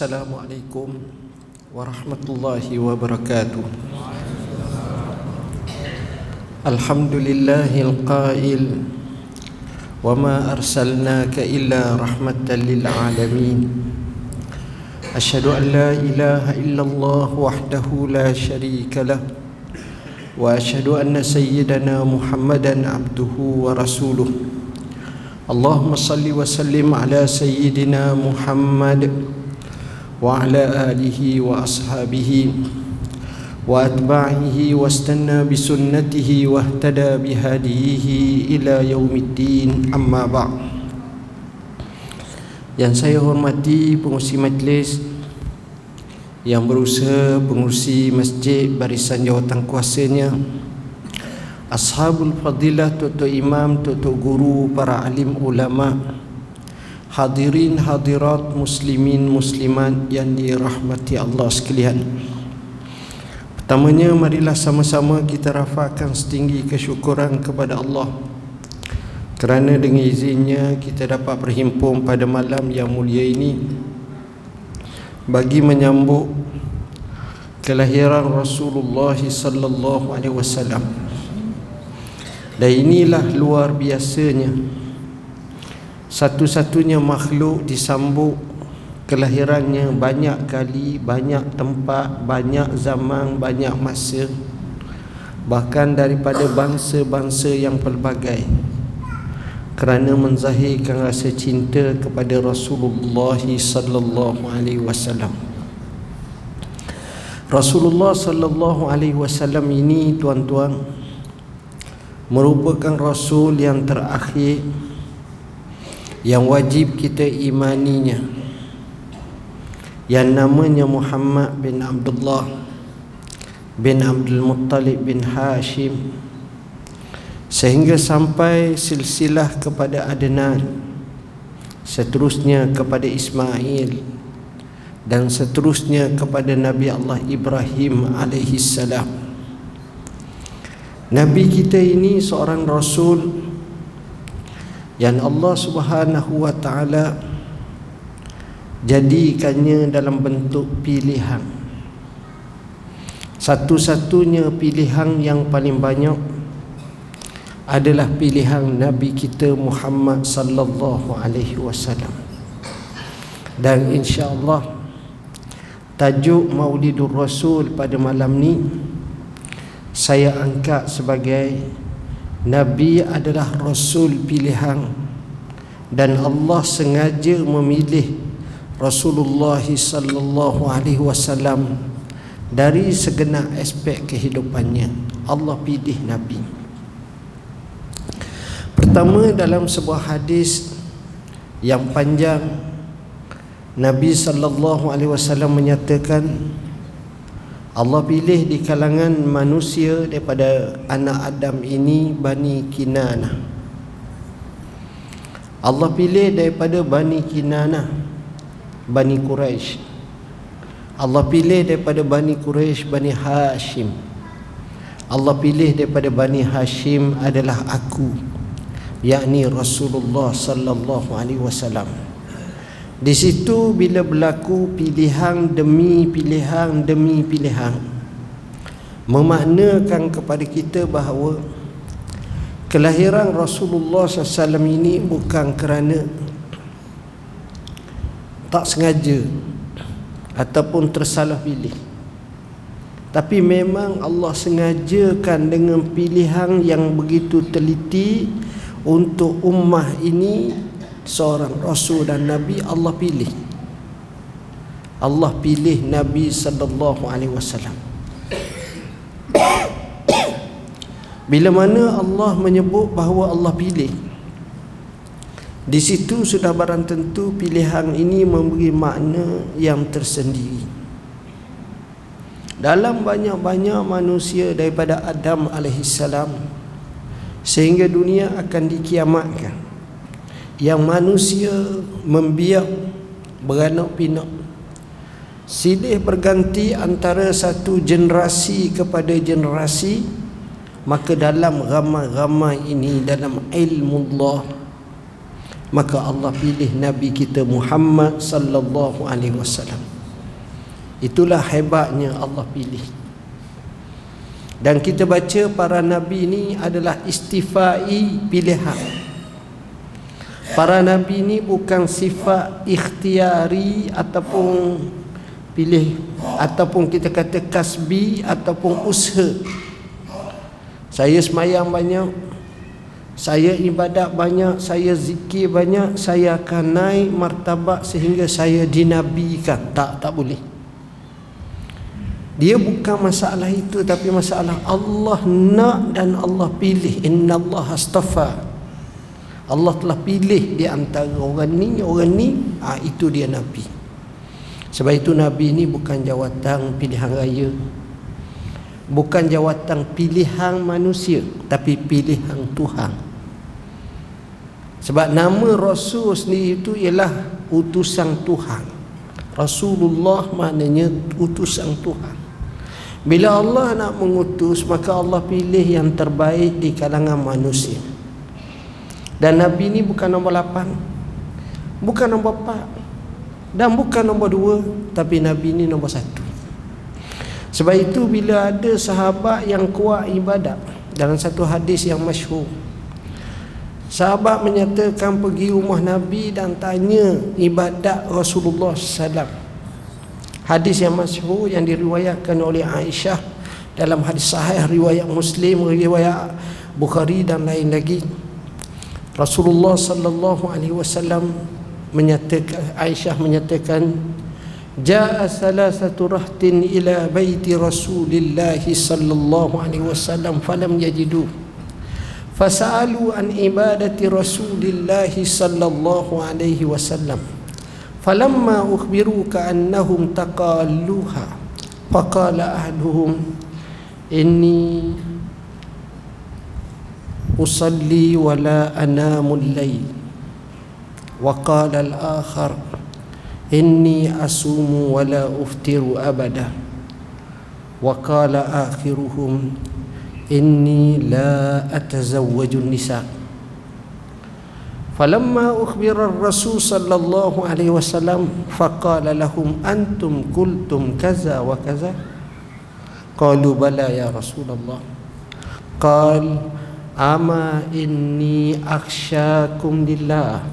Assalamualaikum warahmatullahi wabarakatuh. Alhamdulillahil qail wa ma arsalnaka illa rahmatan lil alamin. Ashhadu an la ilaha illallah wahdahu la sharika lah wa ashhadu anna sayyidana Muhammadan abduhu wa rasuluh. Allahumma salli wa sallim ala sayyidina Muhammad. وعلى آله وأصحابه وأتباعه واستنى بسنته واهتدى بهديه إلى يوم الدين أما بعد Yang saya hormati pengurusi majlis Yang berusaha pengurusi masjid barisan jawatan kuasanya Ashabul Fadilah Tutu Imam Tutu Guru Para alim ulama Hadirin hadirat muslimin muslimat Yang dirahmati Allah sekalian. Pertamanya marilah sama-sama kita rafakkan setinggi kesyukuran kepada Allah. Kerana dengan izinnya kita dapat berhimpun pada malam yang mulia ini. Bagi menyambut kelahiran Rasulullah sallallahu alaihi wasallam. Dan inilah luar biasanya Satu-satunya makhluk disambut Kelahirannya banyak kali Banyak tempat Banyak zaman Banyak masa Bahkan daripada bangsa-bangsa yang pelbagai Kerana menzahirkan rasa cinta kepada Rasulullah sallallahu alaihi wasallam. Rasulullah sallallahu alaihi wasallam ini tuan-tuan merupakan rasul yang terakhir yang wajib kita imaninya. Yang namanya Muhammad bin Abdullah bin Abdul Muttalib bin Hashim. Sehingga sampai silsilah kepada Adnan. Seterusnya kepada Ismail. Dan seterusnya kepada Nabi Allah Ibrahim alaihi salam Nabi kita ini seorang rasul yang Allah Subhanahu wa taala jadikannya dalam bentuk pilihan. Satu-satunya pilihan yang paling banyak adalah pilihan Nabi kita Muhammad sallallahu alaihi wasallam. Dan insya-Allah tajuk Maulidur Rasul pada malam ni saya angkat sebagai Nabi adalah Rasul pilihan. Dan Allah sengaja memilih Rasulullah sallallahu alaihi wasallam dari segenap aspek kehidupannya. Allah pilih Nabi. Pertama dalam sebuah hadis yang panjang Nabi sallallahu alaihi wasallam menyatakan Allah pilih di kalangan manusia daripada anak Adam ini Bani Kinana. Allah pilih daripada Bani Kinana Bani Quraisy Allah pilih daripada Bani Quraisy Bani Hashim. Allah pilih daripada Bani Hashim adalah aku yakni Rasulullah sallallahu alaihi wasallam di situ bila berlaku pilihan demi pilihan demi pilihan Memaknakan kepada kita bahawa Kelahiran Rasulullah SAW ini bukan kerana Tak sengaja Ataupun tersalah pilih Tapi memang Allah sengajakan dengan pilihan yang begitu teliti Untuk ummah ini seorang rasul dan nabi Allah pilih. Allah pilih Nabi sallallahu alaihi wasallam. Bila mana Allah menyebut bahawa Allah pilih di situ sudah barang tentu pilihan ini memberi makna yang tersendiri. Dalam banyak-banyak manusia daripada Adam alaihissalam sehingga dunia akan dikiamatkan yang manusia membiak beranak pinak. Silih berganti antara satu generasi kepada generasi maka dalam ramai-ramai ini dalam ilmu Allah maka Allah pilih nabi kita Muhammad sallallahu alaihi wasallam. Itulah hebatnya Allah pilih. Dan kita baca para nabi ini adalah istifai pilihan para nabi ini bukan sifat ikhtiari ataupun pilih ataupun kita kata kasbi ataupun usaha saya semayang banyak saya ibadat banyak saya zikir banyak saya akan naik martabat sehingga saya dinabikan. Tak tak boleh. Dia bukan masalah itu tapi masalah Allah nak dan Allah pilih. Inna Allah astafa Allah telah pilih di antara orang ni orang ni ha, itu dia nabi. Sebab itu nabi ni bukan jawatan pilihan raya. Bukan jawatan pilihan manusia tapi pilihan Tuhan. Sebab nama rasul sendiri itu ialah utusan Tuhan. Rasulullah maknanya utusan Tuhan. Bila Allah nak mengutus maka Allah pilih yang terbaik di kalangan manusia. Dan Nabi ni bukan nombor lapan, Bukan nombor empat, Dan bukan nombor dua, Tapi Nabi ni nombor satu. Sebab itu bila ada sahabat yang kuat ibadat Dalam satu hadis yang masyhur Sahabat menyatakan pergi rumah Nabi dan tanya ibadat Rasulullah SAW hadis yang masyhur yang diriwayatkan oleh Aisyah dalam hadis sahih riwayat Muslim riwayat Bukhari dan lain lagi Rasulullah sallallahu alaihi wasallam menyatakan Aisyah menyatakan jaa salasatu rahtin ila baiti Rasulillah sallallahu alaihi wasallam falam yajidu. Fasalu an ibadati Rasulillah sallallahu alaihi wasallam. Falamma ukhbiru ka'annahum taqalluha. Faqala ahduhum inni usalli wa la anamu al-layl wa qala al-akhar inni asumu wa la uftiru abada wa qala akhiruhum inni la atazawwaju an-nisa' فلما أخبر الرسول صلى الله عليه وسلم فقال لهم أنتم قلتم كذا وكذا قالوا بلى يا رسول الله قال ama inni akhsyakum lillah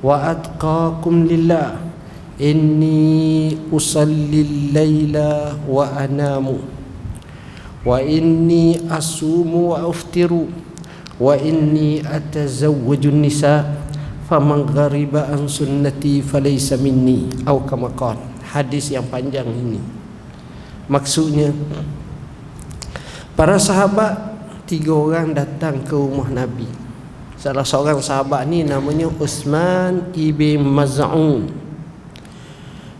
wa atqakum lillah. Inni usallil laila wa anamu. Wa inni asumu wa uftiru. Wa inni atazawwaju nisa. Faman ghariba an sunnati falaysa minni. Aw kama hadis yang panjang ini. Maksudnya para sahabat tiga orang datang ke rumah nabi. Salah seorang sahabat ni namanya Uthman ibn Maz'un.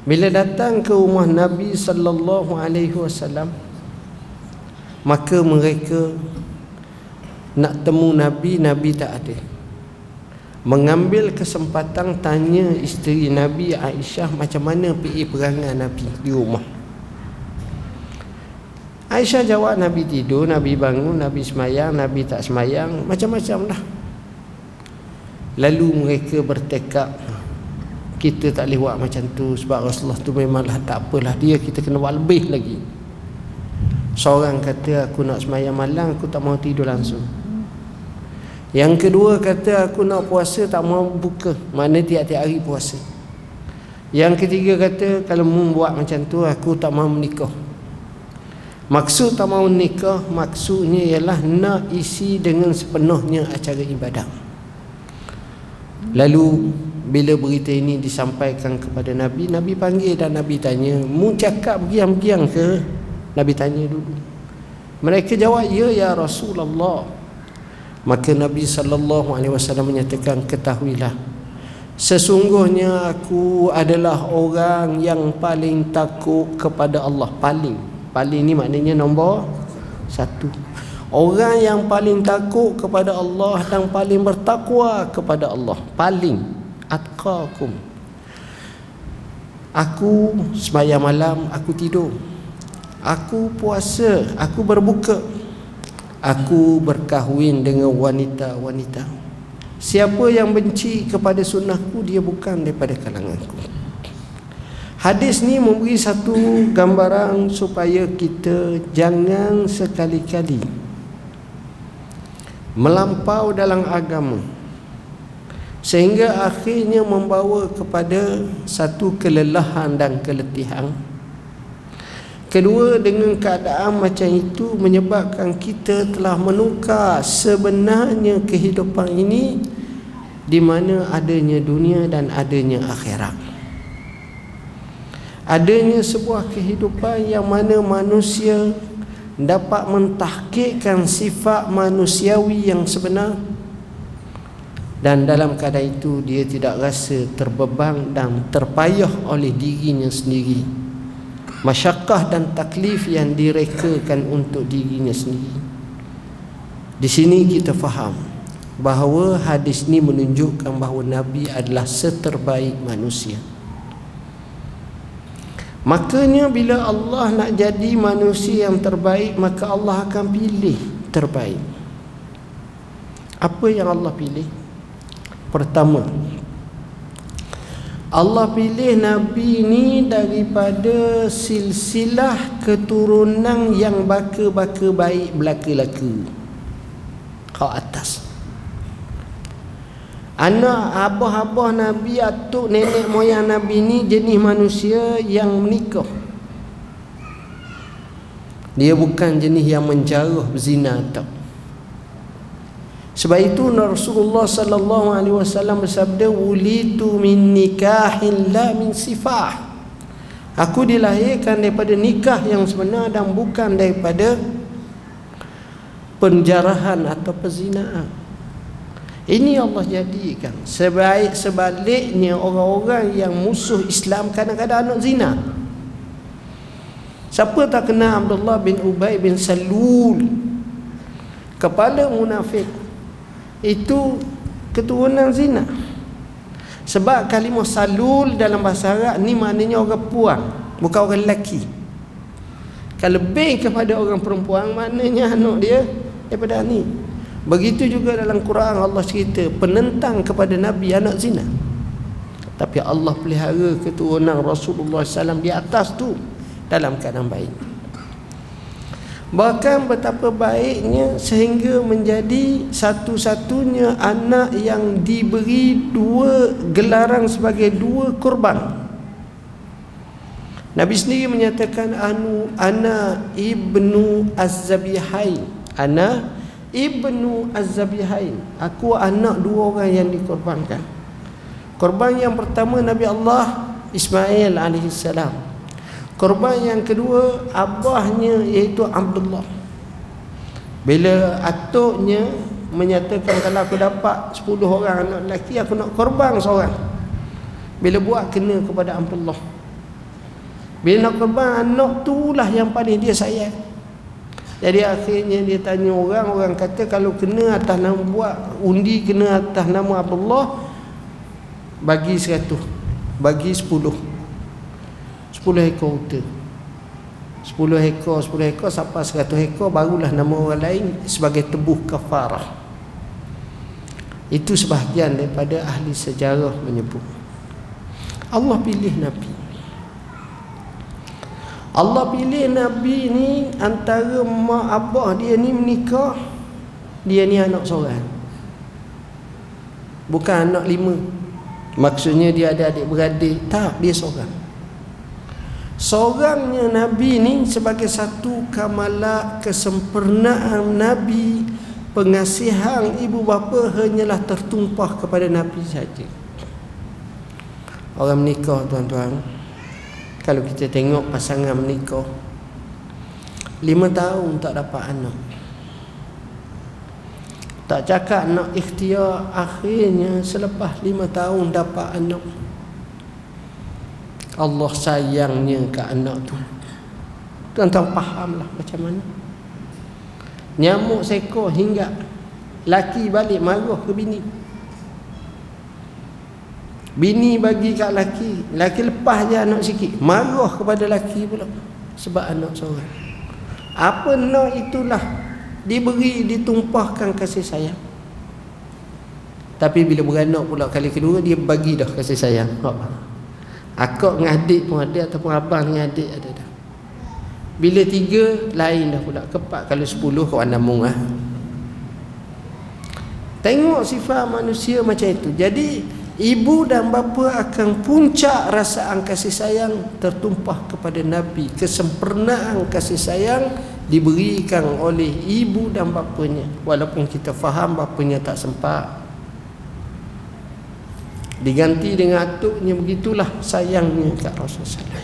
Bila datang ke rumah nabi sallallahu alaihi wasallam maka mereka nak temu Nabi, Nabi tak ada. Mengambil kesempatan tanya isteri Nabi Aisyah macam mana pergi perangai Nabi di rumah Aisyah jawab Nabi tidur, Nabi bangun, Nabi semayang, Nabi tak semayang Macam-macam lah Lalu mereka bertekad Kita tak boleh buat macam tu Sebab Rasulullah tu memanglah tak apalah dia Kita kena buat lebih lagi Seorang kata aku nak semayang malam Aku tak mau tidur langsung yang kedua kata aku nak puasa tak mau buka. Mana tiap-tiap hari puasa. Yang ketiga kata kalau mu buat macam tu aku tak mau menikah. Maksud tak mau nikah maksudnya ialah nak isi dengan sepenuhnya acara ibadah. Lalu bila berita ini disampaikan kepada Nabi, Nabi panggil dan Nabi tanya, "Mu cakap biang-biang ke?" Nabi tanya dulu. Mereka jawab, "Ya ya Rasulullah." Maka Nabi sallallahu alaihi wasallam menyatakan ketahuilah sesungguhnya aku adalah orang yang paling takut kepada Allah paling paling ni maknanya nombor satu. Orang yang paling takut kepada Allah dan paling bertakwa kepada Allah. Paling. Atqakum. Aku sembahyang malam aku tidur. Aku puasa aku berbuka. Aku berkahwin dengan wanita-wanita. Siapa yang benci kepada sunnahku dia bukan daripada kalanganku Hadis ni memberi satu gambaran supaya kita jangan sekali-kali melampau dalam agama sehingga akhirnya membawa kepada satu kelelahan dan keletihan. Kedua dengan keadaan macam itu menyebabkan kita telah menukar sebenarnya kehidupan ini di mana adanya dunia dan adanya akhirat adanya sebuah kehidupan yang mana manusia dapat mentahkikkan sifat manusiawi yang sebenar. Dan dalam keadaan itu dia tidak rasa terbeban dan terpayah oleh dirinya sendiri. Masyakkah dan taklif yang direkakan untuk dirinya sendiri. Di sini kita faham bahawa hadis ini menunjukkan bahawa Nabi adalah seterbaik manusia Makanya bila Allah nak jadi manusia yang terbaik Maka Allah akan pilih terbaik. Apa yang Allah pilih? Pertama Allah pilih Nabi ini daripada silsilah keturunan yang baka-baka baik belaka-laka. Kau atas Anak abah-abah Nabi atuk nenek moyang Nabi ni jenis manusia yang menikah. Dia bukan jenis yang menjarah berzina tak. Sebab itu Rasulullah sallallahu alaihi wasallam bersabda wulitu min nikahin la min sifah. Aku dilahirkan daripada nikah yang sebenar dan bukan daripada penjarahan atau perzinaan. Ini Allah jadikan sebaik sebaliknya orang-orang yang musuh Islam kadang-kadang anak zina. Siapa tak kenal Abdullah bin Ubay bin Salul? Kepala munafik itu keturunan zina. Sebab kalimah salul dalam bahasa Arab ni maknanya orang puan, bukan orang lelaki. Kalau lebih kepada orang perempuan maknanya anak dia daripada ni. Begitu juga dalam Quran Allah cerita penentang kepada Nabi anak zina. Tapi Allah pelihara keturunan Rasulullah SAW di atas tu dalam keadaan baik. Bahkan betapa baiknya sehingga menjadi satu-satunya anak yang diberi dua gelaran sebagai dua korban. Nabi sendiri menyatakan anu ana ibnu az-zabihain. Ana Ibnu Az-Zabihain. Aku anak dua orang yang dikorbankan. Korban yang pertama Nabi Allah Ismail AS Korban yang kedua Abahnya iaitu Abdullah. Bila atuknya Menyatakan kalau aku dapat 10 orang anak lelaki Aku nak korban seorang. Bila buat kena kepada Abdullah. Bila nak korban anak tu lah yang paling dia sayang jadi akhirnya dia tanya orang, orang kata kalau kena atas nama buat undi kena atas nama Abdullah bagi 100. Bagi 10. 10 ekor unta. 10 ekor, 10 ekor sampai 100 ekor barulah nama orang lain sebagai tebuh kafarah. Itu sebahagian daripada ahli sejarah menyebut. Allah pilih Nabi. Allah pilih Nabi ni antara mak abah dia ni menikah dia ni anak seorang. Bukan anak lima. Maksudnya dia ada adik beradik. Tak dia seorang. Seorangnya Nabi ni sebagai satu kamalat kesempurnaan Nabi pengasihan ibu bapa hanyalah tertumpah kepada Nabi saja. Orang menikah tuan-tuan kalau kita tengok pasangan menikah lima tahun tak dapat anak. Tak cakap nak ikhtiar akhirnya selepas lima tahun dapat anak. Allah sayangnya ke anak tu. Tuan-tuan fahamlah macam mana? Nyamuk sekor hingga laki balik marah ke bini Bini bagi kat laki Laki lepas je anak sikit. Marah kepada laki pula Sebab anak seorang. Apa nak itulah Diberi, ditumpahkan kasih sayang. Tapi bila beranak pula kali kedua Dia bagi dah kasih sayang. Akak dengan adik pun ada ataupun abang dengan adik ada dah. Bila tiga lain dah pula. Keempat kalau sepuluh kawan namung lah tengok sifat manusia macam itu. Jadi Ibu dan bapa akan puncak rasa kasih sayang tertumpah kepada Nabi. Kesempurnaan kasih sayang diberikan oleh ibu dan bapanya. Walaupun kita faham bapanya tak sempat. Diganti dengan atuknya begitulah sayangnya kat Rasulullah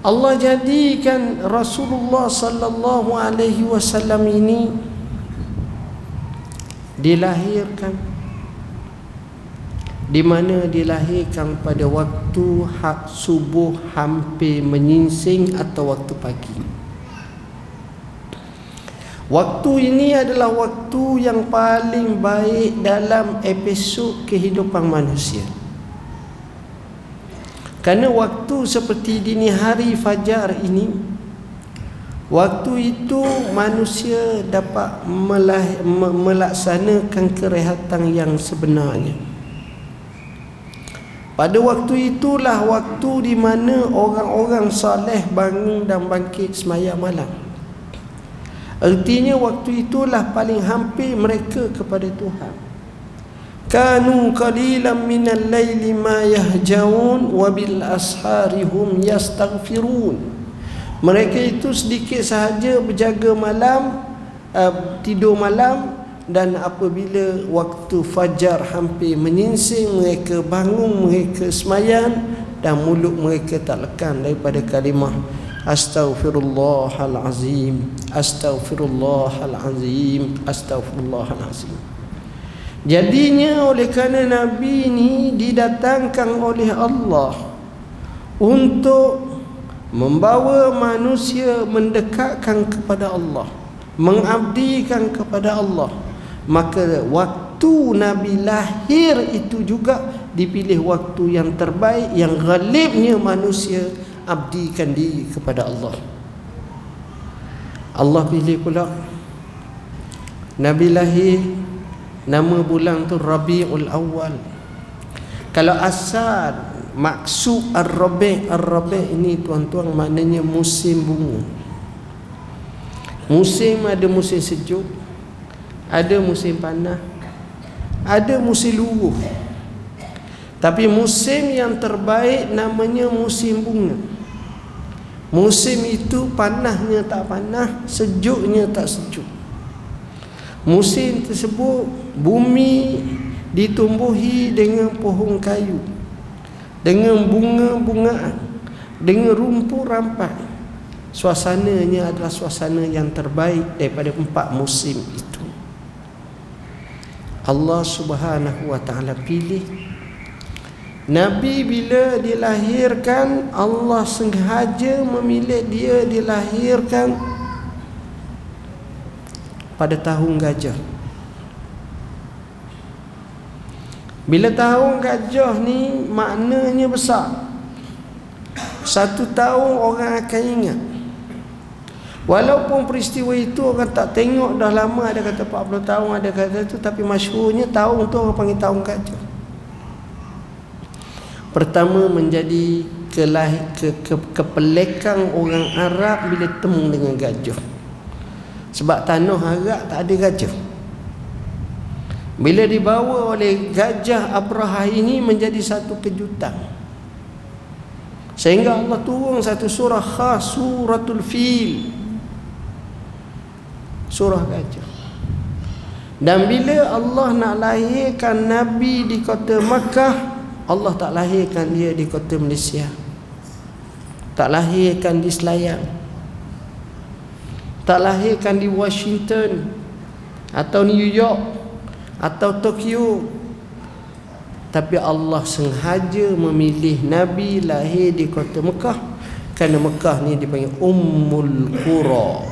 Allah jadikan Rasulullah sallallahu alaihi wasallam ini dilahirkan di mana dilahirkan pada waktu hak subuh hampir menyingsing atau waktu pagi. Waktu ini adalah waktu yang paling baik dalam episod kehidupan manusia. Kerana waktu seperti dini hari fajar ini Waktu itu manusia dapat melaksanakan kerehatan yang sebenarnya pada waktu itulah waktu di mana orang-orang saleh bangun dan bangkit semayang malam. Artinya waktu itulah paling hampir mereka kepada Tuhan. Kanu qalilan minal laili ma yahjaun wa bil asharihum yastaghfirun. Mereka itu sedikit sahaja berjaga malam, uh, tidur malam dan apabila waktu fajar hampir menyingsing mereka bangun mereka semayan dan mulut mereka tak lekan daripada kalimah astaghfirullahalazim astaghfirullahalazim astaghfirullahalazim. Jadinya oleh kerana nabi ini didatangkan oleh Allah untuk membawa manusia mendekatkan kepada Allah mengabdikan kepada Allah maka waktu Nabi lahir itu juga dipilih waktu yang terbaik yang galibnya manusia abdikan diri kepada Allah. Allah pilih pula. Nabi lahir nama bulan tu Rabiul Awal. Kalau asal maksud Ar-Rabi' Ar-Rabi' ini tuan-tuan maknanya musim bunga. Musim ada musim sejuk ada musim panas ada musim luruh tapi musim yang terbaik namanya musim bunga. Musim itu panasnya tak panas sejuknya tak sejuk. Musim tersebut bumi ditumbuhi dengan pohon kayu dengan bunga-bungaan dengan rumput rampai. Suasananya adalah suasana yang terbaik daripada empat musim itu Allah Subhanahu wa taala pilih. Nabi bila dilahirkan Allah sengaja memilih dia dilahirkan pada tahun gajah. Bila tahun gajah ni maknanya besar. Satu tahun orang akan ingat Walaupun peristiwa itu orang tak tengok dah lama ada kata 40 tahun ada kata itu tapi masyhurnya tahun tu orang panggil tahun gajah. Pertama menjadi kelah ke, ke, kepelekan orang Arab bila temu dengan gajah. Sebab tanah Arab tak ada gajah. Bila dibawa oleh gajah Abraha ini menjadi satu kejutan. Sehingga Allah turun satu surah khas suratul fil surah gajah dan bila Allah nak lahirkan Nabi di kota Makkah Allah tak lahirkan dia di kota Malaysia. Tak lahirkan di Selayang. Tak lahirkan di Washington atau New York atau Tokyo. Tapi Allah sengaja memilih Nabi lahir di kota Mekah kerana Mekah ni dipanggil Ummul Qura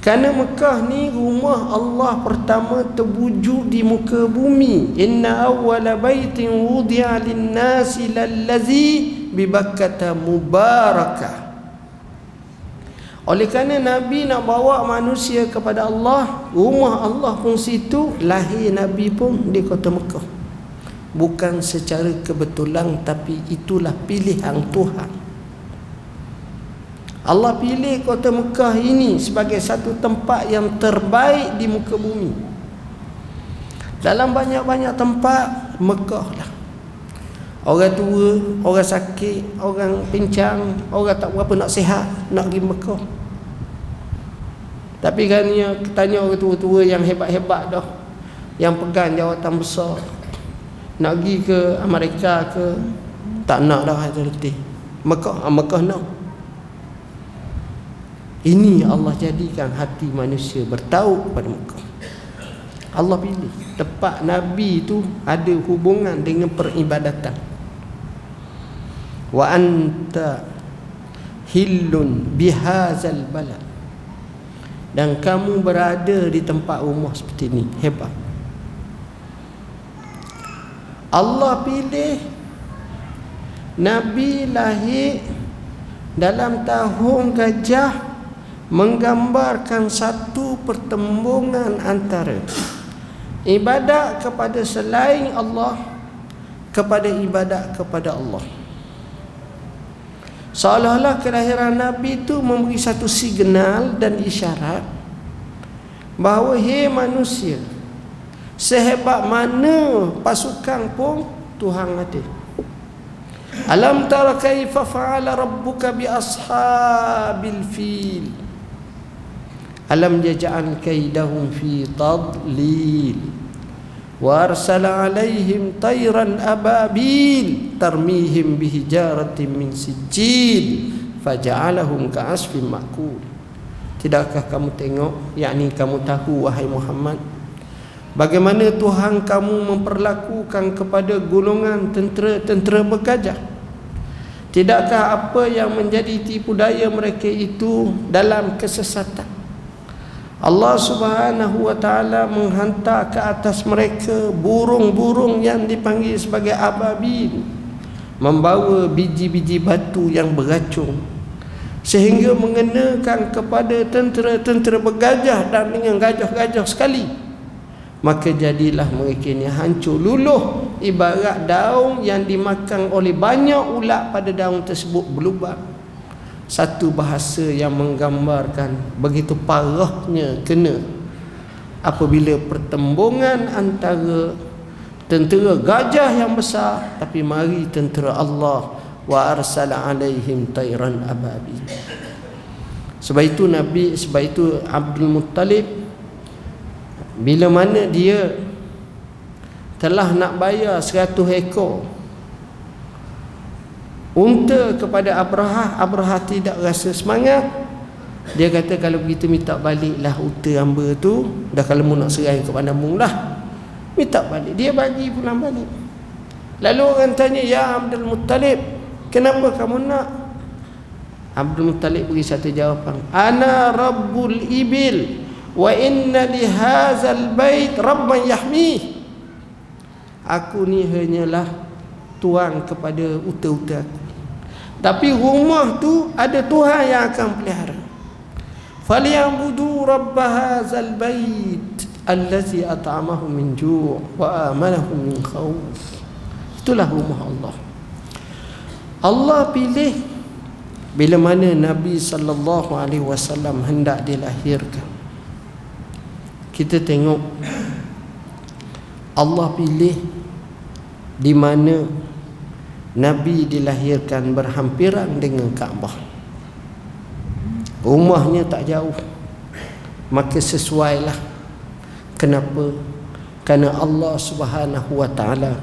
kerana Mekah ni rumah Allah pertama terwujud di muka bumi. Inna awwala baitin wudi'a lin-nasi lallazi bi Bakkah mubarakah. Oleh kerana Nabi nak bawa manusia kepada Allah, rumah Allah pun situ, lahir Nabi pun di kota Mekah. bukan secara kebetulan tapi itulah pilihan Tuhan Allah pilih kota Mekah ini sebagai satu tempat yang terbaik di muka bumi dalam banyak-banyak tempat Mekah lah Orang tua, orang sakit, orang pincang, orang tak berapa nak sihat, nak pergi Mekah. Tapi kan ya, tanya orang tua-tua yang hebat-hebat dah, yang pegang jawatan besar, nak pergi ke Amerika ke, tak nak dah letih. Mekah, ah, Mekah nak. Ini Allah jadikan hati manusia bertaut pada Mekah. Allah pilih. Tempat Nabi itu ada hubungan dengan peribadatan. Wa anta hillun bihazal balad dan kamu berada di tempat rumah seperti ini. Hebat. Allah pilih Nabi lahir dalam tahun gajah menggambarkan satu pertembungan antara ibadat kepada selain Allah kepada ibadat kepada Allah Seolah-olah kelahiran Nabi itu memberi satu signal dan isyarat bahawa hei manusia sehebat mana pasukan pun Tuhan ada. Alam tara kaifa fa'ala rabbuka bi ashabil fil alam yaj'al kaidahum fi tadlil. Wa arsala alaihim tayran ababil tarmihim bihijaratin min sijil faja'alahum ka'asfin ma'kul. Tidakkah kamu tengok yakni kamu tahu wahai Muhammad bagaimana Tuhan kamu memperlakukan kepada golongan tentera-tentera bergajah? Tidakkah apa yang menjadi tipu daya mereka itu dalam kesesatan? Allah Subhanahu wa taala menghantar ke atas mereka burung-burung yang dipanggil sebagai ababil membawa biji-biji batu yang beracun sehingga mengenakan kepada tentera-tentera bergajah dan dengan gajah-gajah sekali. Maka jadilah mereka ini hancur luluh ibarat daun yang dimakan oleh banyak ulat pada daun tersebut berlubang satu bahasa yang menggambarkan begitu parahnya kena apabila pertembungan antara tentera gajah yang besar tapi mari tentera Allah wa arsala alaihim tayran ababi. Sebab itu Nabi sebab itu Abdul Muttalib bila mana dia telah nak bayar 100 ekor unta kepada Abraha Abraha tidak rasa semangat. Dia kata kalau begitu minta baliklah unta hamba tu. Dah kalau mu nak serai ke padamu lah minta balik. Dia bagi pulang balik. Lalu orang tanya ya Abdul Muttalib kenapa kamu nak? Abdul Muttalib beri satu jawapan. Ana rabbul ibil wa inna li bait rabban yahmi aku ni hanyalah tuan kepada uta-uta aku tapi rumah tu ada Tuhan yang akan pelihara. Falyabudu rabb hadzal bait allazi at'amahum min ju' wa amanahum min khauf. Itulah rumah Allah. Allah pilih bila mana Nabi sallallahu alaihi wasallam hendak dilahirkan. Kita tengok Allah pilih di mana Nabi dilahirkan berhampiran dengan Kaabah. Rumahnya tak jauh. Maka sesuailah. Kenapa? Karena Allah Subhanahu Wa Taala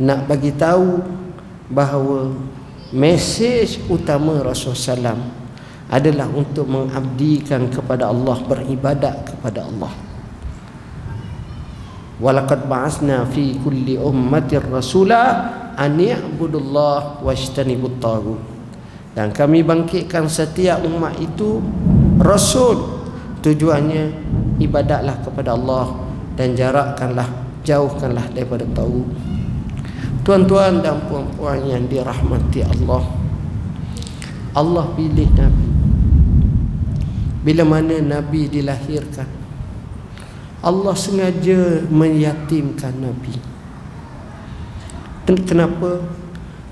nak bagi tahu bahawa mesej utama Rasulullah SAW adalah untuk mengabdikan kepada Allah beribadat kepada Allah. Walaqad ba'asna fi kulli ummatir rasulah ani'budullah wajtanibut tagut. Dan kami bangkitkan setiap umat itu rasul. Tujuannya ibadatlah kepada Allah dan jarakkanlah jauhkanlah daripada tahu tuan-tuan dan puan-puan yang dirahmati Allah Allah pilih Nabi. Bila mana Nabi dilahirkan Allah sengaja menyatimkan Nabi kenapa?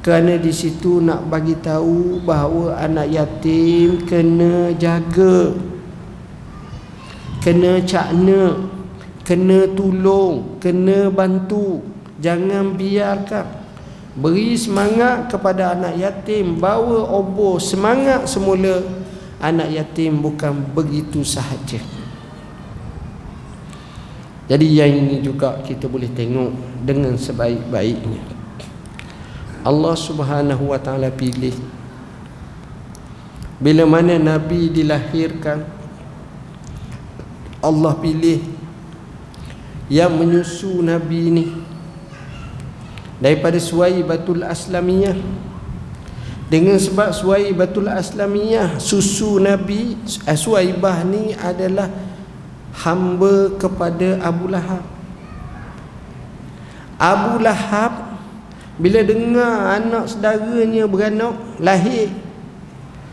Kerana di situ nak bagi tahu bahawa anak yatim kena jaga kena cakna kena tolong kena bantu. Jangan biarkan. Beri semangat kepada anak yatim bawa obor semangat semula. Anak yatim bukan begitu sahaja. Jadi yang ini juga kita boleh tengok dengan sebaik-baiknya Allah Subhanahu wa taala pilih. Bila mana nabi dilahirkan Allah pilih yang menyusu nabi ini daripada suai batul aslamiyah. Dengan sebab suai batul aslamiyah susu nabi eh, suaibah ni adalah hamba kepada Abu Lahab. Abu Lahab bila dengar anak saudaranya beranak lahir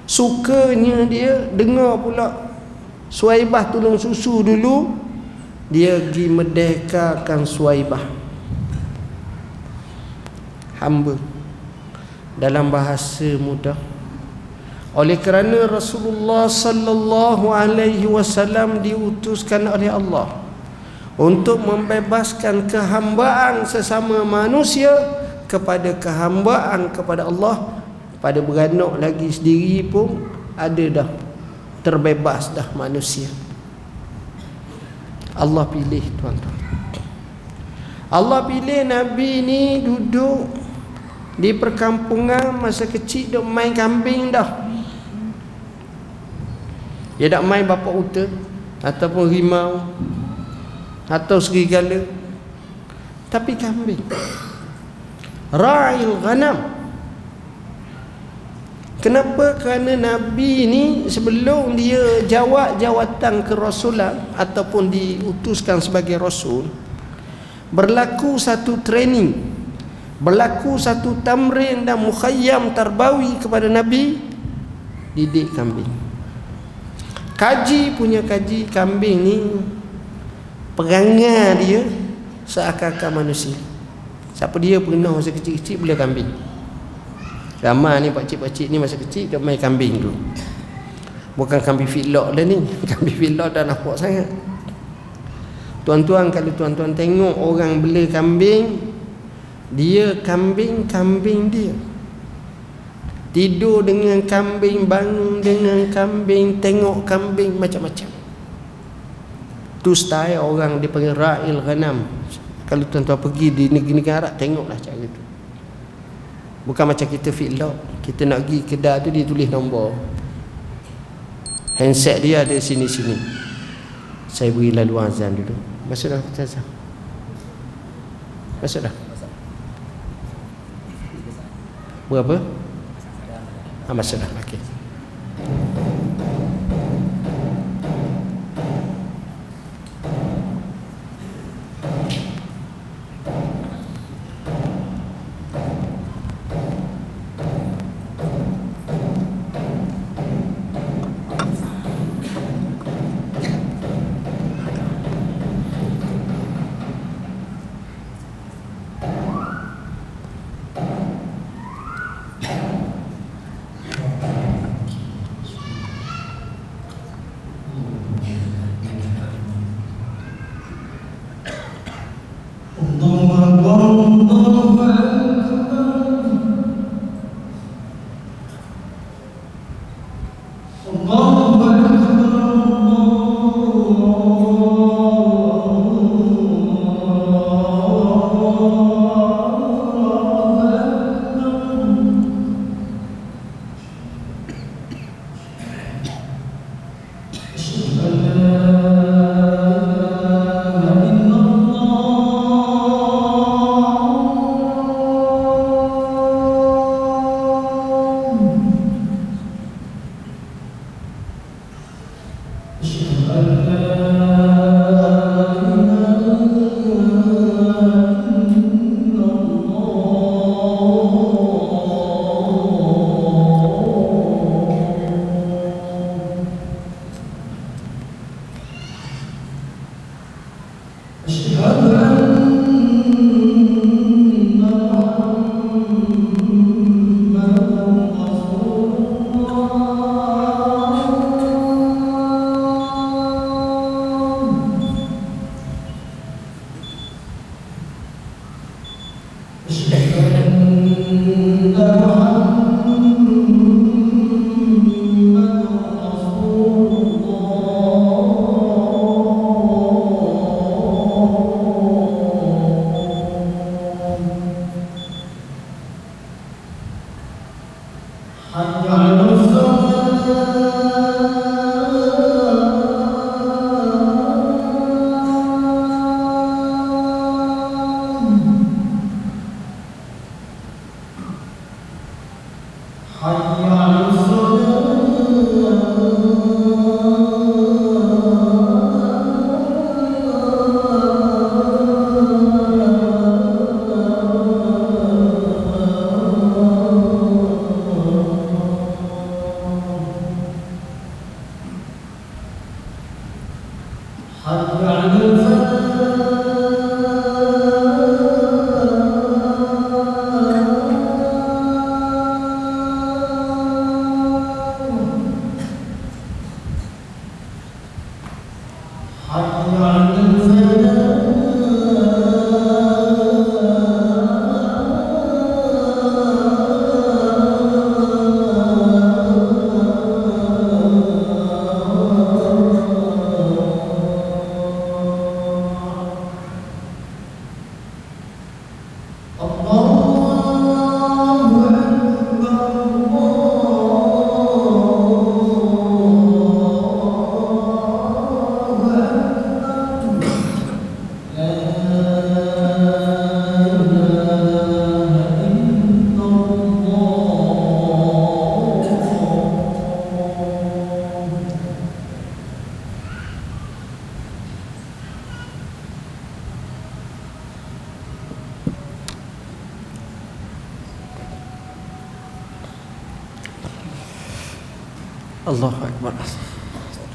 sukanya dia dengar pula Suaibah tolong susu dulu dia pergi merdekakan Suaibah hamba. Dalam bahasa mudah. Oleh kerana Rasulullah sallallahu alaihi wasallam diutuskan oleh Allah untuk membebaskan kehambaan sesama manusia kepada kehambaan kepada Allah pada beranak lagi sendiri pun ada dah terbebas dah manusia. Allah pilih tuan-tuan. Allah pilih Nabi ni duduk di perkampungan masa kecil dok main kambing dah. Dia tak main bapa uta ataupun rimau atau serigala. Tapi kambing ra'il ghanam. Kenapa? Kerana Nabi ni sebelum dia jawab jawatan kerasulan ataupun diutuskan sebagai rasul berlaku satu training berlaku satu tamrin dan mukhayyam tarbawi kepada Nabi didik kambing. Kaji punya kaji kambing ni perangai dia seakan-akan manusia siapa dia pernah masa kecil-kecil boleh kambing. Ramai ni pakcik-pakcik ni masa kecil dia main kambing tu. Bukan kambing feedlot lah ni kambing feedlot dah nampak sangat. Tuan-tuan kalau tuan-tuan tengok orang bela kambing dia kambing-kambing dia. Tidur dengan kambing Bangun dengan kambing Tengok kambing macam-macam. Tu style orang dipanggil Ra'il Ghanam Kalau tuan-tuan pergi di negeri-negeri Arab Tengoklah cara tu. Bukan macam kita fit lock. Kita nak pergi kedai tu dia tulis nombor. Handset dia ada sini-sini. Saya beri lalu azan dulu. Masuklah azan. Masuklah. Berapa? Ah, masalah. Okey. Allah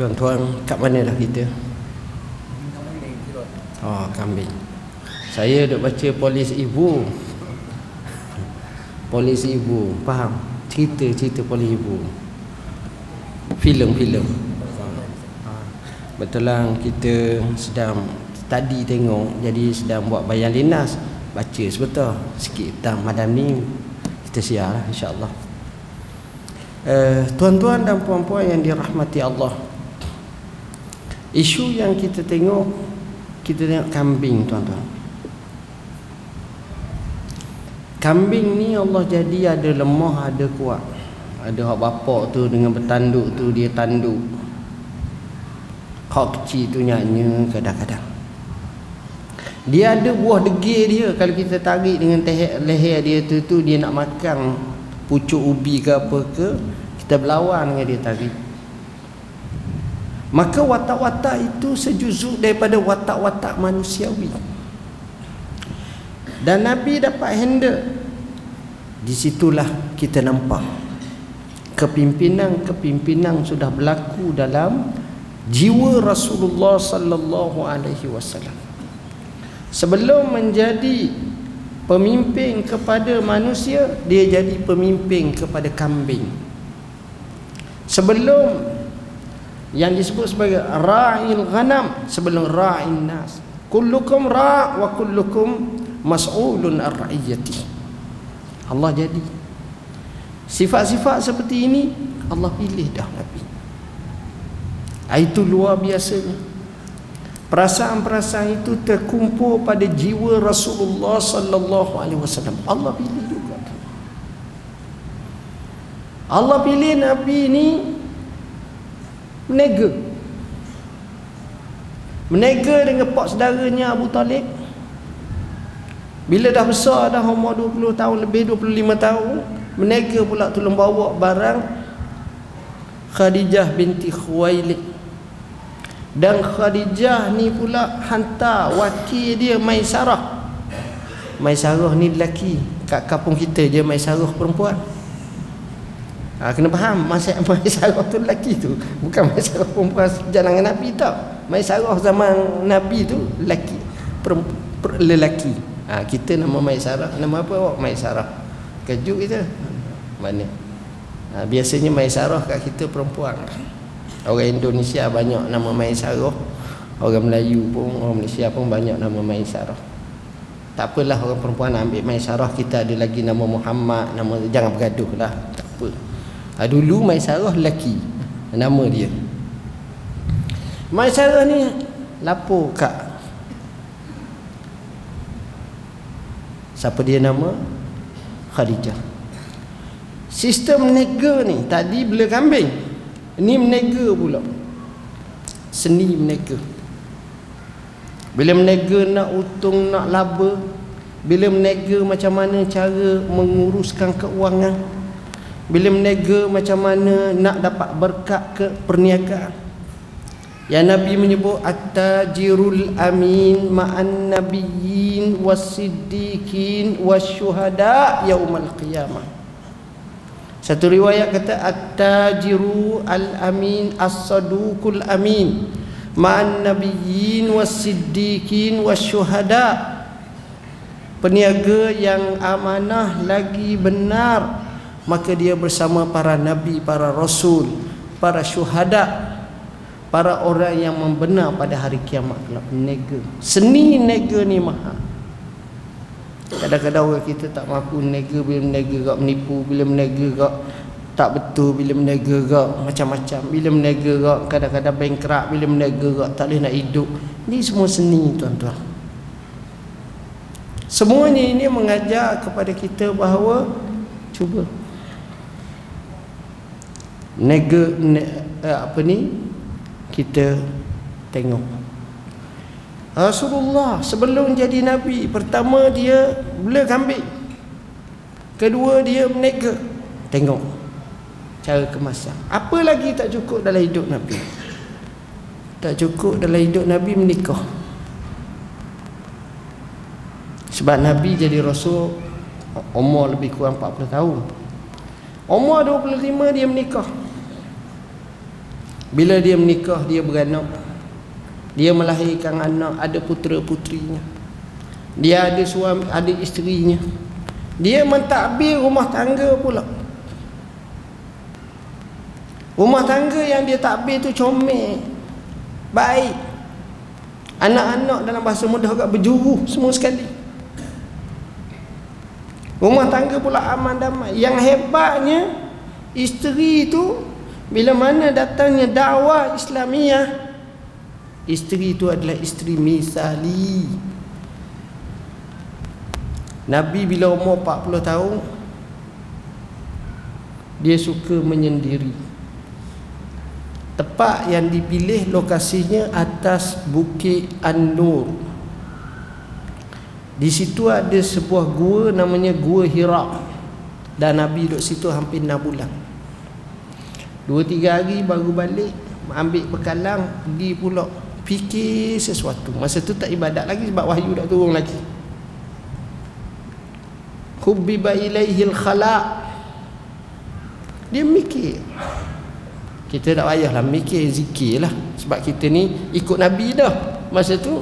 Tuan-tuan kat mana dah kita? Oh kambing. Saya duk baca polis ibu. Polis ibu. Faham? Cerita-cerita polis ibu. Filem-filem Betul lah kita sedang Tadi tengok Jadi sedang buat bayan linas. Baca sebetul Sikit tentang malam ni. Kita siar lah insyaAllah. Eh, tuan-tuan dan puan-puan yang dirahmati Allah isu yang kita tengok kita tengok kambing tuan-tuan. Kambing ni Allah jadi ada lemah ada kuat. Ada hak bapak tu dengan bertanduk tu dia tanduk. Hak kecil tu nyanyi kadang-kadang. Dia ada buah degil dia. Kalau kita tarik dengan leher dia tu tu dia nak makan pucuk ubi ke apa ke kita berlawan dengan dia tadi maka watak-watak itu sejuzuk daripada watak-watak manusiawi. Dan Nabi dapat handle. Di situlah kita nampak kepimpinan-kepimpinan sudah berlaku dalam jiwa Rasulullah sallallahu alaihi wasallam. Sebelum menjadi pemimpin kepada manusia dia jadi pemimpin kepada kambing. Sebelum yang disebut sebagai ra'il ghanam sebelum ra'in nas. Kullukum ra' wa kullukum mas'ulun ar-ra'iyati. Allah jadi. Sifat-sifat seperti ini Allah pilih dah Nabi. Itu luar biasanya. Perasaan-perasaan itu terkumpul pada jiwa Rasulullah sallallahu alaihi wasallam. Allah pilih juga. Allah pilih Nabi ini menega. Menega dengan pak saudaranya Abu Talib. Bila dah besar dah umur 20 tahun lebih 25 tahun, menega pula tolong bawa barang Khadijah binti Khuwailid dan Khadijah ni pula hantar wakil dia Maisarah Maisarah ni lelaki kat kampung kita je Maisarah perempuan ha, kena faham masa Maisarah tu lelaki tu. Bukan Maisarah perempuan jalan Nabi tau Maisarah zaman Nabi tu lelaki. Per, lelaki. Ha, kita nama Maisarah nama apa awak? Maisarah kejut kita. Mana? Ha, biasanya Maisarah kat kita perempuan. Orang Indonesia banyak nama Maisarah Orang Melayu pun, orang Malaysia pun banyak nama Maisarah Tak apalah orang perempuan ambil Maisarah Kita ada lagi nama Muhammad nama Jangan bergaduh lah. Tak apa ha, Dulu Maisarah lelaki. Nama dia. Maisarah ni Lapor kak. Siapa dia nama? Khadijah. Sistem nega ni Tadi bela kambing ini menega pula. Seni menega Bila menega nak untung nak laba Bila menega macam mana cara menguruskan keuangan Bila menega macam mana nak dapat berkat ke perniagaan? Ya Nabi menyebut At-tajirul amin ma'an nabiyyin was-siddiqin was-syuhada yaumal qiyamah. Satu riwayat kata at-tajiru al-amin as-saduqul amin ma'an nabiyyin was-siddiqin wasyuhada peniaga yang amanah lagi benar maka dia bersama para nabi para rasul para syuhada para orang yang membenar pada hari kiamat kelak. Nega. Seni nega ni mahal kadang-kadang orang kita tak mampu nega bila nega gak menipu bila menega gak tak betul bila menega gak macam-macam bila menega gak kadang-kadang bankrupt bila menega gak tak boleh nak hidup. Ni semua seni tuan-tuan. Semuanya ini mengajar kepada kita bahawa cuba nega ne, eh, apa ni? Kita tengok. Rasulullah sebelum jadi nabi pertama dia bela kambing? Kedua dia menega. Tengok cara kemasan. Apa lagi tak cukup dalam hidup Nabi? Tak cukup dalam hidup Nabi menikah. Sebab Nabi jadi Rasul umur lebih kurang 40 tahun. Umur 25 dia menikah bila dia menikah dia beranak. Dia melahirkan anak ada putera putrinya dia ada suami ada isterinya. Dia mentadbir rumah tangga pula. Rumah tangga yang dia takbir tu comel Baik. Anak-anak dalam bahasa mudah agak berjuru semua sekali. Rumah tangga pula aman damai. Yang hebatnya Isteri tu Bila mana datangnya dakwah Islamiah Isteri tu adalah isteri misali Nabi bila umur 40 tahun Dia suka menyendiri Tempat yang dipilih lokasinya atas Bukit An-Nur. Di situ ada sebuah gua namanya Gua Hira. Dan Nabi duduk situ hampir 6 bulan. Dua tiga hari baru balik ambil bekalang pergi pula fikir sesuatu. Masa tu tak ibadat lagi sebab wahyu dah turun lagi. Hubbiba ilaihil khala' Dia mikir kita tak payahlah mikir zikir lah sebab kita ni ikut Nabi dah masa tu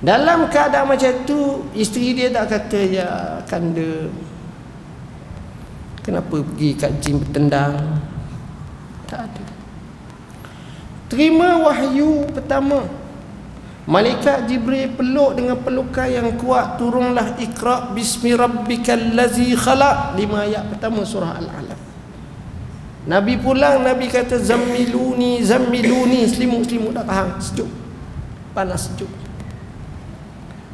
dalam keadaan macam tu isteri dia tak kata ya kanda kenapa pergi kat jin bertendang? Tak ada. Terima wahyu pertama. Malaikat Jibril peluk dengan pelukan yang kuat turunlah Iqra bismi rabbikal ladzi khalaq. Lima ayat pertama surah Al-Alaq. Nabi pulang Nabi kata zammiluni zammiluni. Selimut-selimut dah tahan sejuk. Panas sejuk.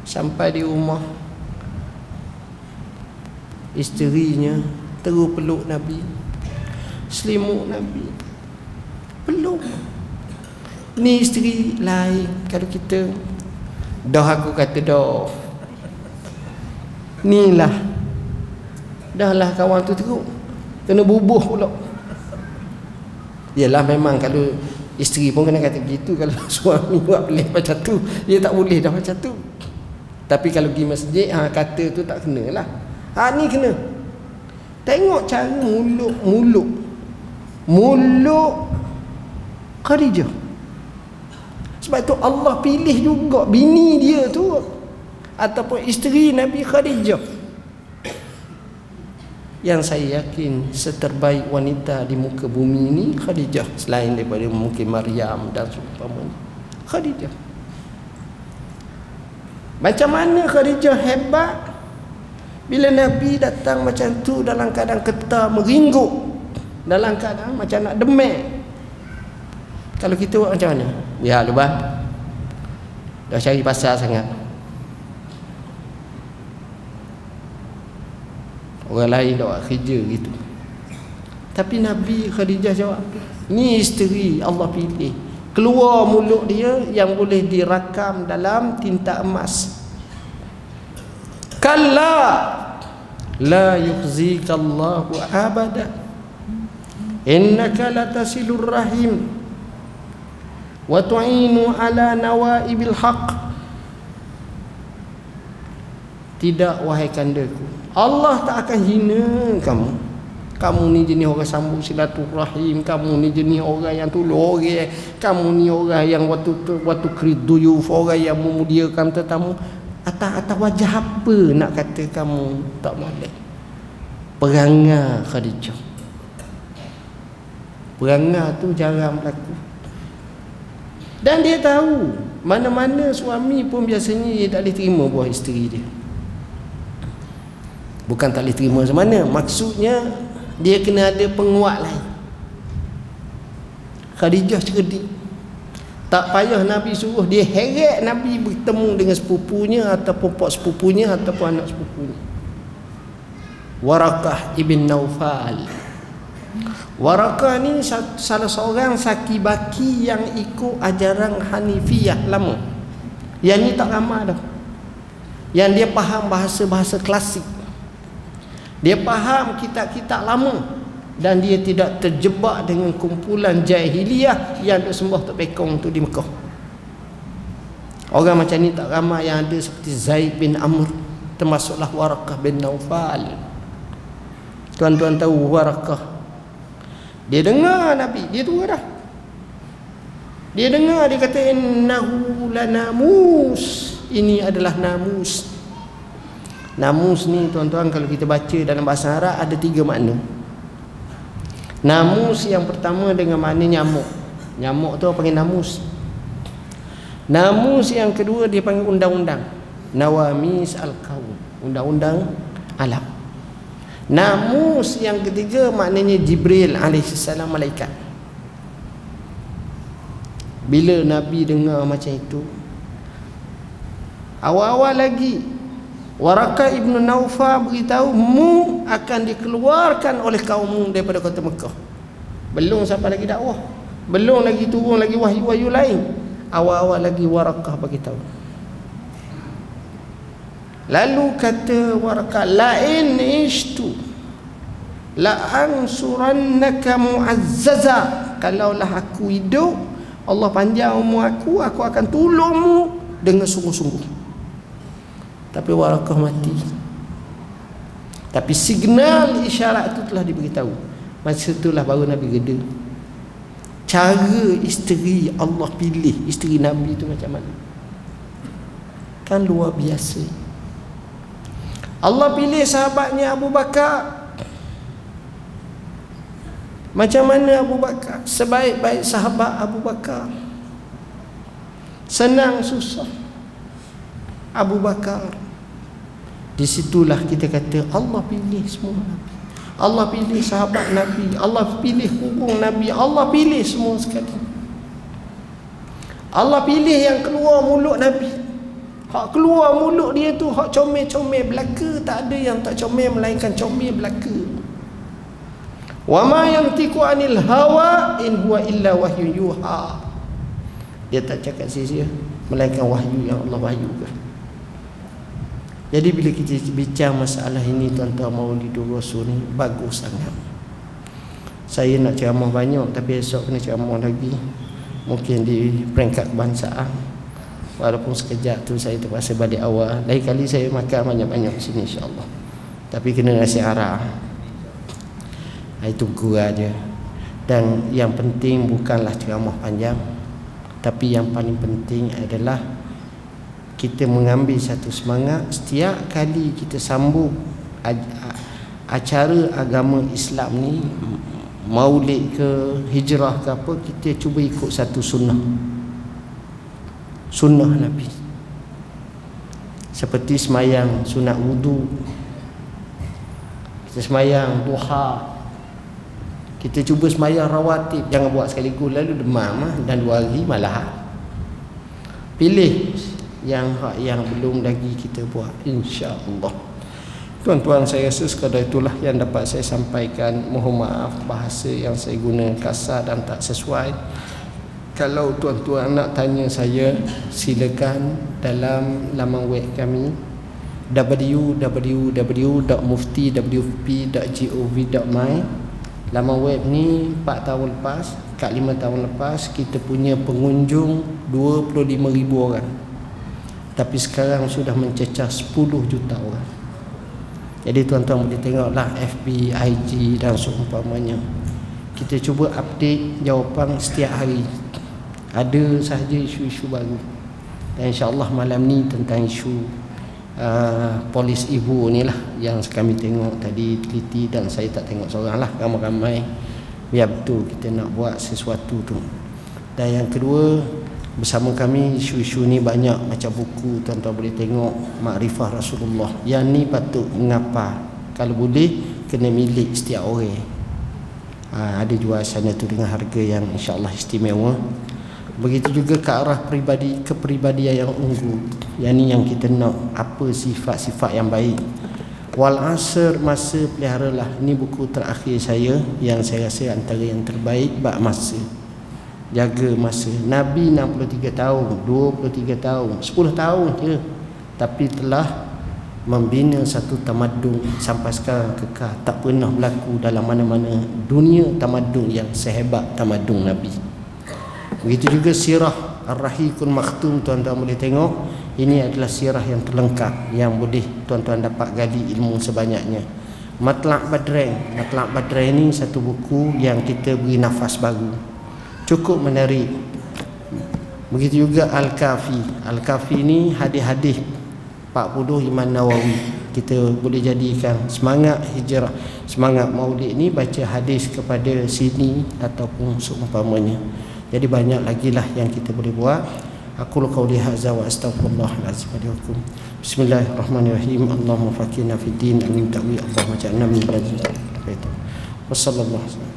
Sampai di rumah. Isterinya terus peluk Nabi. Selimut Nabi. Peluk. Ni isteri lain kalau kita. Dah aku kata dah ni lah dah lah kawan tu teruk. Kena bubuh pula. Yalah memang kalau isteri pun kena kata begitu kalau suami buat boleh macam tu dia tak boleh dah macam tu. Tapi kalau pergi masjid ha, kata tu tak kena lah. Ha ni kena tengok cara muluk muluk. Khadijah. Sebab tu Allah pilih juga bini dia tu ataupun isteri Nabi Khadijah. Yang saya yakin seterbaik wanita di muka bumi ini Khadijah. Selain daripada mungkin Maryam dan seumpamanya. Khadijah. Macam mana Khadijah hebat bila Nabi datang macam tu dalam keadaan ketar meringguk dalam keadaan macam nak demek kalau kita buat macam mana ya lubang dah cari pasal sangat Orang lain dah buat kerja gitu. Tapi Nabi Khadijah jawab, ni isteri Allah pilih. Keluar mulut dia yang boleh dirakam dalam tinta emas. Kalla la yukhzika Allahu abada. Innaka latasilur rahim wa tu'inu ala nawaibil haqq. Tidak wahai kandaku Allah tak akan hina kamu kamu ni jenis orang sambung silaturahim kamu ni jenis orang yang tolong orang kamu ni orang yang waktu waktu kriduyuf orang yang memuliakan tetamu atas atas wajah apa nak kata kamu tak boleh? Perangai Khadijah. Perangai tu jarang berlaku. Dan dia tahu mana-mana suami pun biasanya dia tak boleh terima buah isteri dia. Bukan tak boleh terima macam mana maksudnya dia kena ada penguat lain. Khadijah cerdik tak payah Nabi suruh. Dia heret Nabi bertemu dengan sepupunya ataupun pak sepupunya ataupun anak sepupunya. Warakah ibn Naufal Warakah ni salah seorang saki-baki yang ikut ajaran Hanifiyah lama. Yang ni tak ramah dah. Yang dia faham bahasa-bahasa klasik. Dia faham kitab-kitab lama dan dia tidak terjebak dengan kumpulan jahiliyah yang duk sembah tok bekong tu di Mekah. Orang macam ni tak ramai yang ada seperti Zaid bin Amr termasuklah Warakah bin Naufal. Tuan-tuan tahu Warakah. Dia dengar Nabi, dia tu dah. Dia dengar dia kata innahu lanamus. Ini adalah namus. Namus ni tuan-tuan kalau kita baca dalam bahasa Arab ada tiga makna. Namus yang pertama dengan makna nyamuk. Nyamuk tu panggil namus. Namus yang kedua dia panggil undang-undang. Nawamis al-kaum. Undang-undang alam. Namus yang ketiga maknanya Jibril alaihissalam malaikat. Bila Nabi dengar macam itu Awal-awal lagi Waraka ibnu Naufa beritahu mu akan dikeluarkan oleh kaummu daripada kota Mekah. Belum sampai lagi dakwah. Belum lagi turun lagi wahyu-wahyu lain. Awal-awal lagi Warakah beritahu. Lalu kata Warakah, lain ishtu la ansurannaka mu'azzaza. Kalaulah aku hidup, Allah panjang umur aku, aku akan tolongmu dengan sungguh-sungguh tapi warakah mati. Tapi signal isyarat itu telah diberitahu. Masa itulah baru Nabi geda cara isteri Allah pilih isteri Nabi itu macam mana? Kan luar biasa. Allah pilih sahabatnya Abu Bakar. Macam mana Abu Bakar? Sebaik-baik sahabat Abu Bakar. Senang susah. Abu Bakar di situlah kita kata Allah pilih semua Nabi. Allah pilih sahabat Nabi. Allah pilih hubung Nabi. Allah pilih semua sekali. Allah pilih yang keluar mulut Nabi. Hak keluar mulut dia tu hak comel-comel belaka tak ada yang tak comel melainkan comel belaka. Wa ma yantiqu anil hawa in huwa illa wahyu yuha. Dia tak cakap sia-sia melainkan wahyu yang Allah wahyukan. Jadi bila kita bincang masalah ini tuan-tuan Maulidul Rasul ni bagus sangat. Saya nak ceramah banyak tapi esok kena ceramah lagi. Mungkin di peringkat kebangsaan. Walaupun sekejap tu saya terpaksa balik awal. Lain kali saya makan banyak-banyak sini insya-Allah. Tapi kena nasi arah. Itu gua aja. Dan yang penting bukanlah ceramah panjang. Tapi yang paling penting adalah kita mengambil satu semangat setiap kali kita sambung acara agama Islam ni maulid ke hijrah ke apa kita cuba ikut satu sunnah. Sunnah Nabi. Seperti semayang sunat wudu. Kita semayang duha. Kita cuba semayang rawatib. Jangan buat sekaligus lalu demam dan dua hari malah pilih yang hak yang belum lagi kita buat insya-Allah. Tuan-tuan saya rasa sekadar itulah yang dapat saya sampaikan. Mohon maaf bahasa yang saya guna kasar dan tak sesuai. Kalau tuan-tuan nak tanya saya silakan dalam laman web kami www.mufti.wp.gov.my Laman web ni 4 tahun lepas, kat 5 tahun lepas kita punya pengunjung 25,000 orang tapi sekarang sudah mencecah 10 juta orang Jadi tuan-tuan boleh tengoklah FB, IG dan seumpamanya. Kita cuba update jawapan setiap hari. Ada sahaja isu-isu baru. Dan insya-Allah malam ni tentang isu uh, polis ibu ni lah yang kami tengok tadi teliti dan saya tak tengok seorang lah ramai-ramai biar betul kita nak buat sesuatu tu dan yang kedua bersama kami isu-isu ni banyak macam buku tuan-tuan boleh tengok makrifah Rasulullah. Yang ni patut mengapa? Kalau boleh kena milik setiap orang. Ha, ada jual sana tu dengan harga yang insyaAllah istimewa. Begitu juga ke arah peribadi kepribadian yang unggul. Yang ni yang kita nak apa sifat-sifat yang baik. Wal asr masa peliharalah. Ni buku terakhir saya yang saya rasa antara yang terbaik bab masa jaga masa. Nabi 63 tahun 23 tahun 10 tahun je. Tapi telah membina satu tamadun sampai sekarang kekal. Tak pernah berlaku dalam mana-mana dunia tamadun yang sehebat tamadun Nabi. Begitu juga sirah Ar-Rahikul Maktum tuan-tuan boleh tengok. Ini adalah sirah yang terlengkap yang boleh tuan-tuan dapat gali ilmu sebanyaknya. Matlak Badrain Matlak Badrain ini satu buku yang kita beri nafas baru cukup menarik. Begitu juga Al-Kafi. Al-Kafi ni hadis-hadis 40 Imam Nawawi. Kita boleh jadikan semangat hijrah semangat maulid ni baca hadis kepada sini ataupun seumpamanya. Jadi banyak lagi lah yang kita boleh buat. Aku qauli hadza wa astaghfirullahalazim wa lakum bismillahirrahmanirrahim. Allahumma fakina fid din. Amin. Ta'wi allahumma ja'alna min rajul wa sallallahu alaihi